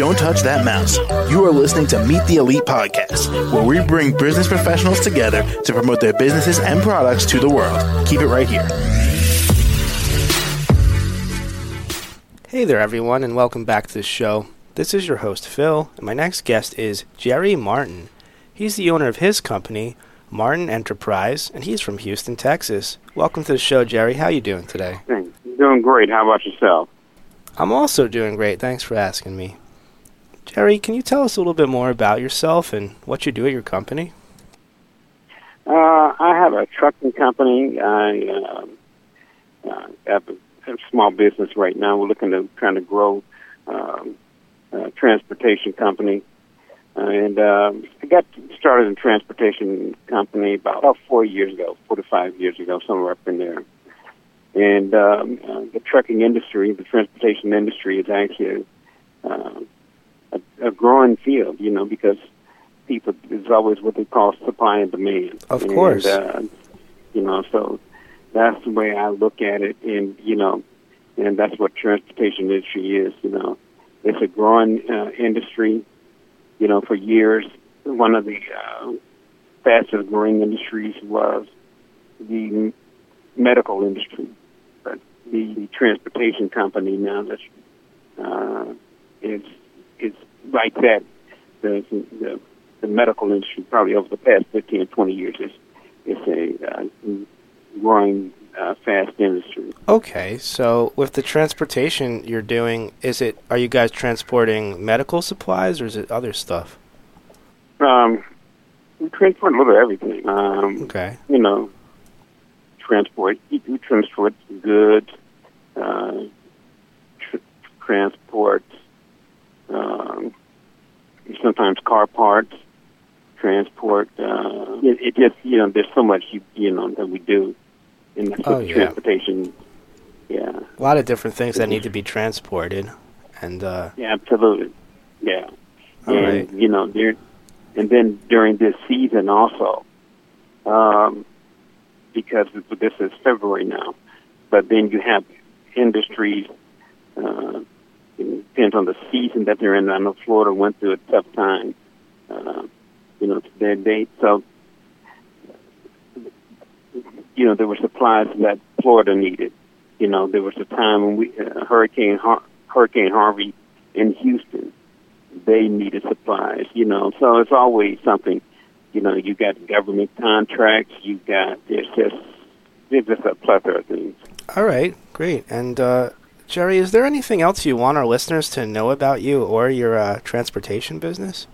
Don't touch that mouse. You are listening to Meet the Elite Podcast, where we bring business professionals together to promote their businesses and products to the world. Keep it right here. Hey there, everyone, and welcome back to the show. This is your host, Phil, and my next guest is Jerry Martin. He's the owner of his company, Martin Enterprise, and he's from Houston, Texas. Welcome to the show, Jerry. How are you doing today? Thanks. Doing great. How about yourself? I'm also doing great. Thanks for asking me. Jerry, can you tell us a little bit more about yourself and what you do at your company? Uh, I have a trucking company. I uh, uh, have a, small business right now. We're looking to kind of grow um, a transportation company. Uh, and um, I got started in transportation company about, about four years ago, four to five years ago, somewhere up in there. And um, uh, the trucking industry, the transportation industry, is actually a, growing field. You know, because people is always what they call supply and demand. Of course. Uh, you know, so that's the way I look at it, and you know, and that's what transportation industry is. You know, it's a growing uh, industry. You know, for years, one of the uh, fastest growing industries was the medical industry, but the, the transportation company now that uh, is is like that. The, the the medical industry probably over the past 15 or 20 years is is a uh, growing uh, fast industry. Okay, so with the transportation you're doing, is it are you guys transporting medical supplies or is it other stuff? Um, we transport a little of everything. Um, Okay. you know, transport. We transport goods, uh, tr- transport, sometimes car parts, transport. Uh, it, it just you know, there's so much you you know that we do in the Oh, yeah. transportation. Yeah, A lot of different things that need to be transported, and uh, yeah, absolutely. Yeah, All and right. you know, there, and then during this season also, um, because this is February now, but then you have industries. Uh, depends on the season that they're in. I know Florida went through a tough time. Uh, you know, to their date. So, you know, there were supplies that Florida needed. You know, there was a time when we uh, Hurricane Har- Hurricane Harvey in Houston, they needed supplies. You know, so it's always something. You know, you got government contracts. You got there's just there's just a plethora of things. all right, great. And uh, Jerry, is there anything else you want our listeners to know about you or your uh, transportation business?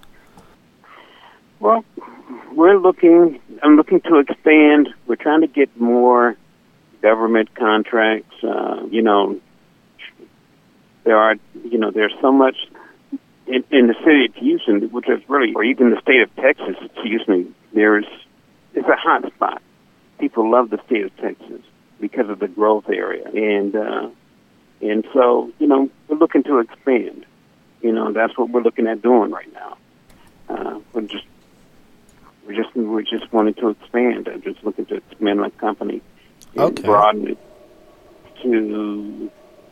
Well, we're looking. I'm looking to expand. We're trying to get more government contracts. Uh, you know, there are. You know, there's so much in, in the city of Houston, which is really, or even the state of Texas. Excuse me. There's it's a hot spot. People love the state of Texas because of the growth area, and uh, and so you know we're looking to expand. You know, that's what we're looking at doing right now. Uh, we're just we're just we're just wanting to expand. I'm just looking to expand my company and Okay. broaden it to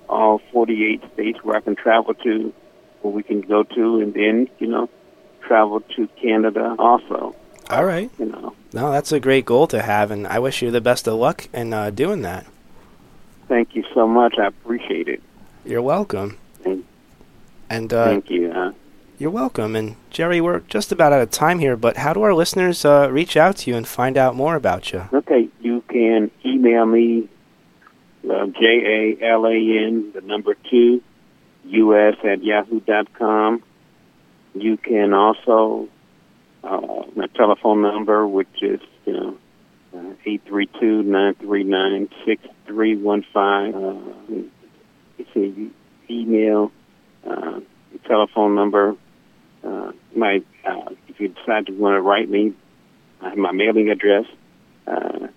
all 48 states where I can travel to, where we can go to, and then you know travel to Canada also. All right. You know, No, that's a great goal to have, and I wish you the best of luck in uh, doing that. Thank you so much. I appreciate it. You're welcome. Thank, And uh, thank you. Uh, you're welcome. And Jerry, we're just about out of time here, but how do our listeners uh, reach out to you and find out more about you? Okay, you can email me, uh, J A L A N, the number two, US at yahoo dot com. You can also, uh, my telephone number, which is, you know, eight three two nine three nine six three one five. Uh, It's an email, uh, telephone number. Uh, my, uh, if you decide to want to write me, I have my mailing address. Uh,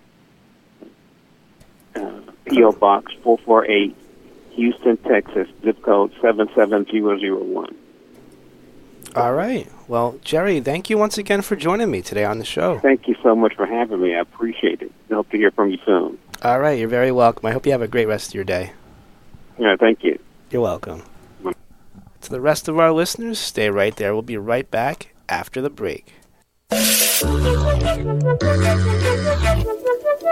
uh, P.O. Box 448, Houston, Texas, zip code 77001. All right. Well, Jerry, thank you once again for joining me today on the show. Thank you so much for having me. I appreciate it. I hope to hear from you soon. All right. You're very welcome. I hope you have a great rest of your day. Yeah, thank you. You're welcome. To the rest of our listeners, stay right there. We'll be right back after the break.